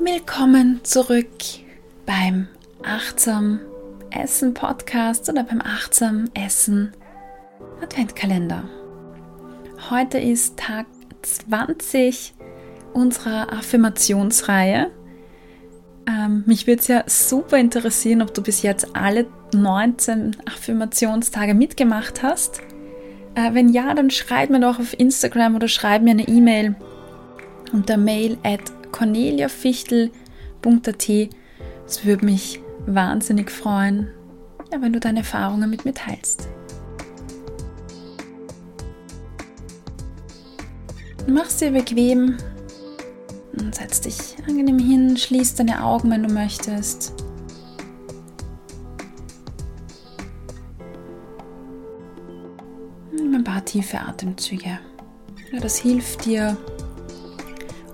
Willkommen zurück beim Achtsam Essen Podcast oder beim Achtsam Essen Adventkalender. Heute ist Tag 20 unserer Affirmationsreihe. Ähm, mich würde es ja super interessieren, ob du bis jetzt alle 19 Affirmationstage mitgemacht hast. Äh, wenn ja, dann schreib mir doch auf Instagram oder schreib mir eine E-Mail unter mail at corneliafichtel.at. Es würde mich wahnsinnig freuen, ja, wenn du deine Erfahrungen mit mir teilst. Mach es dir bequem und setz dich angenehm hin, schließ deine Augen, wenn du möchtest. Nimm ein paar tiefe Atemzüge. Ja, das hilft dir,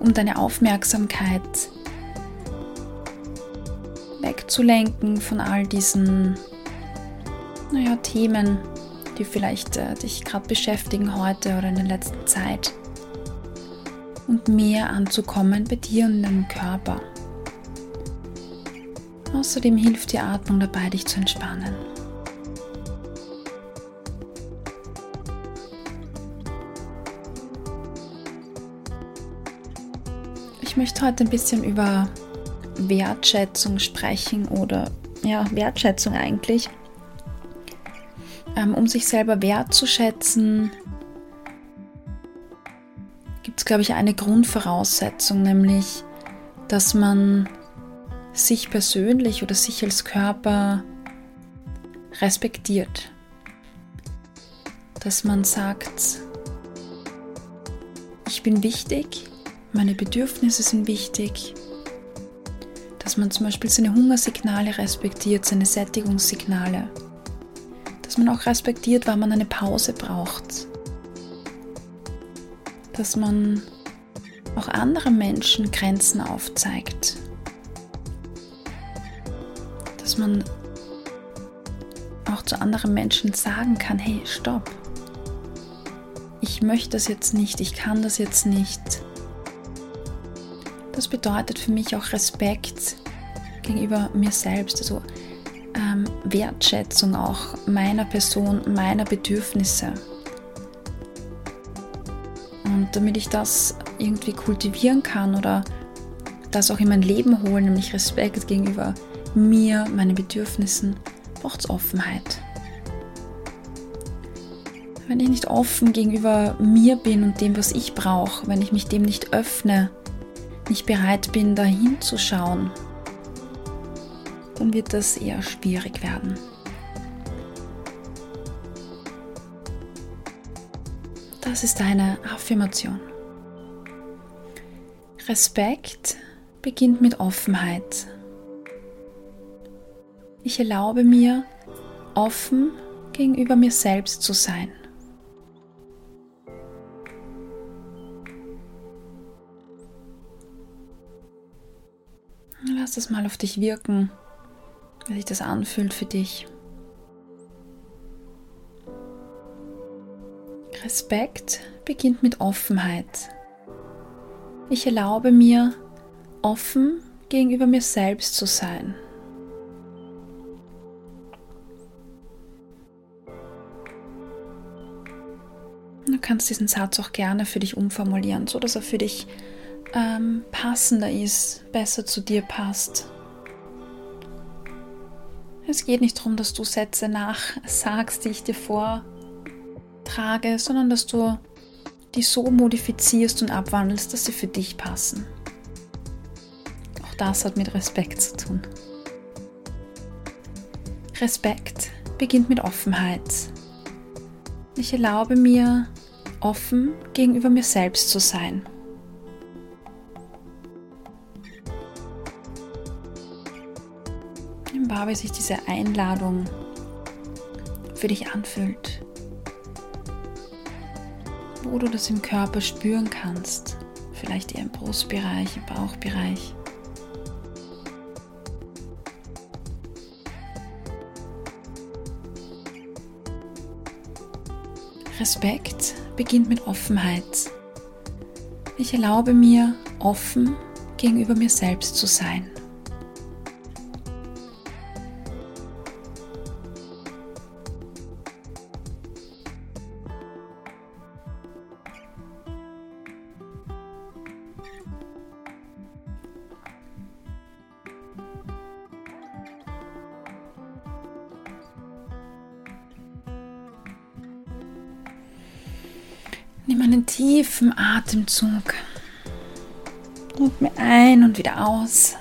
um deine Aufmerksamkeit wegzulenken von all diesen naja, Themen, die vielleicht äh, dich gerade beschäftigen heute oder in der letzten Zeit. Und mehr anzukommen bei dir und deinem Körper. Außerdem hilft die Atmung dabei, dich zu entspannen. Ich möchte heute ein bisschen über Wertschätzung sprechen oder ja, Wertschätzung eigentlich. Ähm, um sich selber wertzuschätzen, gibt es, glaube ich, eine Grundvoraussetzung, nämlich, dass man sich persönlich oder sich als Körper respektiert. Dass man sagt, ich bin wichtig, meine Bedürfnisse sind wichtig. Dass man zum Beispiel seine Hungersignale respektiert, seine Sättigungssignale. Dass man auch respektiert, wann man eine Pause braucht. Dass man auch anderen Menschen Grenzen aufzeigt. Dass man auch zu anderen Menschen sagen kann, hey, stopp. Ich möchte das jetzt nicht, ich kann das jetzt nicht das bedeutet für mich auch Respekt gegenüber mir selbst, also ähm, Wertschätzung auch meiner Person, meiner Bedürfnisse. Und damit ich das irgendwie kultivieren kann oder das auch in mein Leben holen, nämlich Respekt gegenüber mir, meinen Bedürfnissen, braucht es Offenheit. Wenn ich nicht offen gegenüber mir bin und dem, was ich brauche, wenn ich mich dem nicht öffne, nicht bereit bin, dahin zu schauen, dann wird das eher schwierig werden. Das ist eine Affirmation. Respekt beginnt mit Offenheit. Ich erlaube mir, offen gegenüber mir selbst zu sein. Lass das mal auf dich wirken, wie sich das anfühlt für dich. Respekt beginnt mit Offenheit. Ich erlaube mir, offen gegenüber mir selbst zu sein. Du kannst diesen Satz auch gerne für dich umformulieren, so dass er für dich ähm, passender ist, besser zu dir passt. Es geht nicht darum, dass du Sätze nachsagst, die ich dir vortrage, sondern dass du die so modifizierst und abwandelst, dass sie für dich passen. Auch das hat mit Respekt zu tun. Respekt beginnt mit Offenheit. Ich erlaube mir, offen gegenüber mir selbst zu sein. Wahr, wie sich diese Einladung für dich anfühlt. Wo du das im Körper spüren kannst. Vielleicht eher im Brustbereich, im Bauchbereich. Respekt beginnt mit Offenheit. Ich erlaube mir, offen gegenüber mir selbst zu sein. Nimm einen tiefen Atemzug. Atme ein und wieder aus.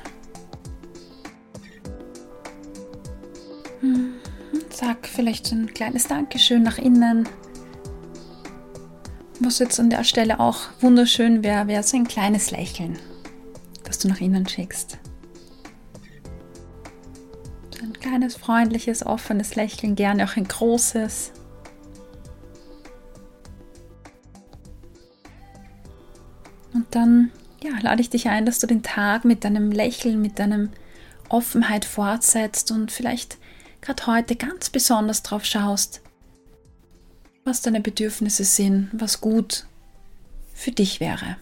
Hm, sag vielleicht ein kleines Dankeschön nach innen. Was jetzt an der Stelle auch wunderschön wäre, wäre so ein kleines Lächeln, das du nach innen schickst. Ein kleines, freundliches, offenes Lächeln, gerne auch ein großes. Und dann ja, lade ich dich ein, dass du den Tag mit deinem Lächeln, mit deinem Offenheit fortsetzt und vielleicht gerade heute ganz besonders drauf schaust, was deine Bedürfnisse sind, was gut für dich wäre.